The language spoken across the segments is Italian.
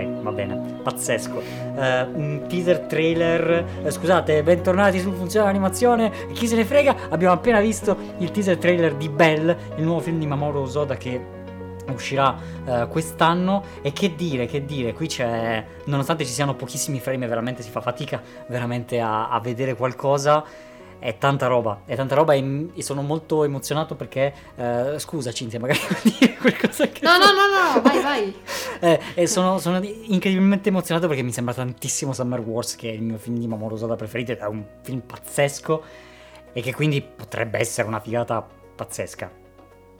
bene, pazzesco. Eh, un teaser trailer. eh, scusate, bentornati su Funzione Animazione. Chi se ne frega? Abbiamo appena visto il teaser trailer di Bell, il nuovo film di Mamoru Osoda che uscirà eh, quest'anno e che dire, che dire, qui c'è, nonostante ci siano pochissimi frame, veramente si fa fatica veramente a, a vedere qualcosa. È tanta roba, è tanta roba e, e sono molto emozionato perché, eh, scusa Cinzia, magari vuoi dire qualcosa che... No, no, no, no, vai, vai. Eh, e sono, sono incredibilmente emozionato perché mi sembra tantissimo Summer Wars, che è il mio film di Mamoru Osoda preferito, è un film pazzesco e che quindi potrebbe essere una figata pazzesca.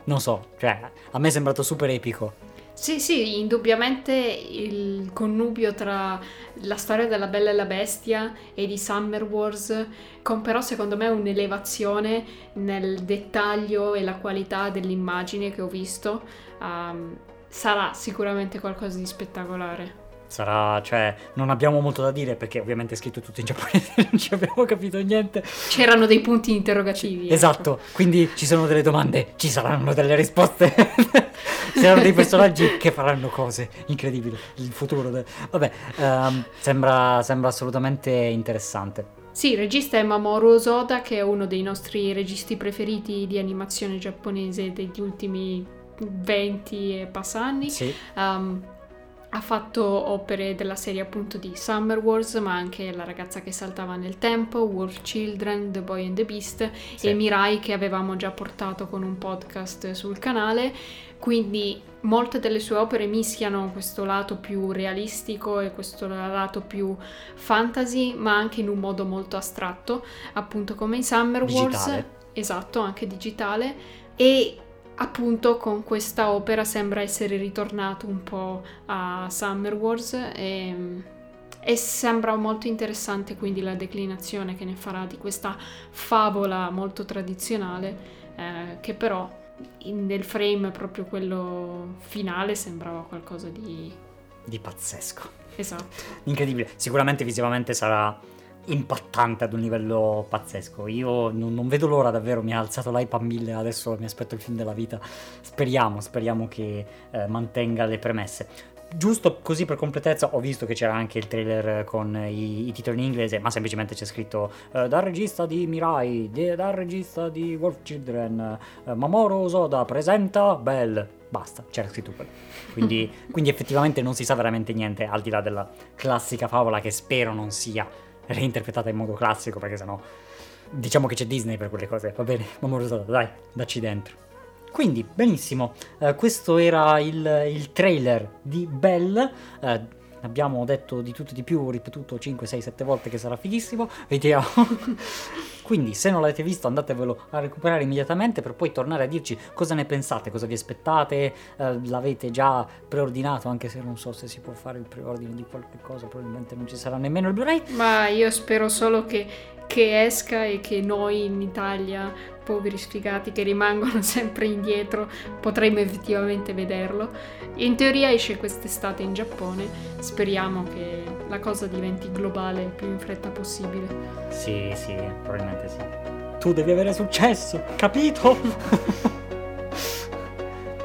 Non so, cioè, a me è sembrato super epico. Sì, sì, indubbiamente il connubio tra la storia della Bella e la Bestia e di Summer Wars con però secondo me un'elevazione nel dettaglio e la qualità dell'immagine che ho visto. um, sarà sicuramente qualcosa di spettacolare. Sarà, cioè, non abbiamo molto da dire perché ovviamente è scritto tutto in giapponese non ci abbiamo capito niente. C'erano dei punti interrogativi. ecco. Esatto, quindi ci sono delle domande, ci saranno delle risposte. Saranno dei personaggi che faranno cose incredibili. Il futuro. de- Vabbè, ehm, sembra, sembra assolutamente interessante. Sì, il regista è Mamoru Osoda, che è uno dei nostri registi preferiti di animazione giapponese degli ultimi 20 e passa anni. Sì, Um, ha fatto opere della serie appunto di Summer Wars, ma anche La ragazza che saltava nel tempo, Wolf Children, The Boy and the Beast Sì. e Mirai che avevamo già portato con un podcast sul canale. Quindi molte delle sue opere mischiano questo lato più realistico e questo lato più fantasy, ma anche in un modo molto astratto, appunto come in Summer Wars. Digitale. Esatto, anche digitale. E appunto con questa opera sembra essere ritornato un po' a Summer Wars e, e sembra molto interessante quindi la declinazione che ne farà di questa favola molto tradizionale eh, che però in- nel frame proprio quello finale sembrava qualcosa di di pazzesco. esatto. Incredibile. Sicuramente visivamente sarà impattante ad un livello pazzesco. Io non, non vedo l'ora davvero, mi ha alzato a mille, adesso mi aspetto il film della vita. Speriamo, speriamo che eh, mantenga le premesse. Giusto così per completezza, ho visto che c'era anche il trailer con i, i titoli in inglese, ma semplicemente c'è scritto eh, dal regista di Mirai, di- dal regista di Wolf Children, eh, Mamoru Osoda presenta Bell. Basta, c'era scritto quello. Quindi, quindi effettivamente non si sa veramente niente, al di là della classica favola che spero non sia reinterpretata in modo classico, perché sennò diciamo che c'è Disney per quelle cose, va bene? Mamoru Osoda, dai, dacci dentro. Quindi, benissimo, eh, questo era il, il trailer di Bell. eh, abbiamo detto di tutto e di più, ripetuto 5, 6, 7 volte che sarà fighissimo. Vediamo. Quindi, se non l'avete visto, andatevelo a recuperare immediatamente per poi tornare a dirci cosa ne pensate, cosa vi aspettate. eh, l'avete già preordinato, anche se non so se si può fare il preordine di qualche cosa, probabilmente non ci sarà nemmeno il Blu-ray. Ma io spero solo che, che esca e che noi in Italia, poveri sfigati che rimangono sempre indietro, potremmo effettivamente vederlo. In teoria esce quest'estate in Giappone, speriamo che la cosa diventi globale il più in fretta possibile. Sì, sì, probabilmente sì. Tu devi avere successo, capito?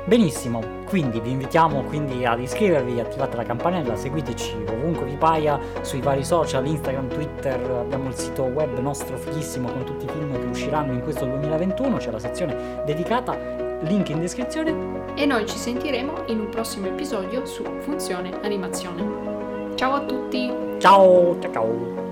Benissimo, quindi vi invitiamo quindi ad iscrivervi, attivate la campanella, seguiteci ovunque vi paia sui vari social, Instagram, Twitter, abbiamo il sito web nostro fighissimo con tutti i film che usciranno in questo 2021, c'è la sezione dedicata, link in descrizione. E noi ci sentiremo in un prossimo episodio su Funzione Animazione. Ciao a tutti! Ciao, ciao ciao!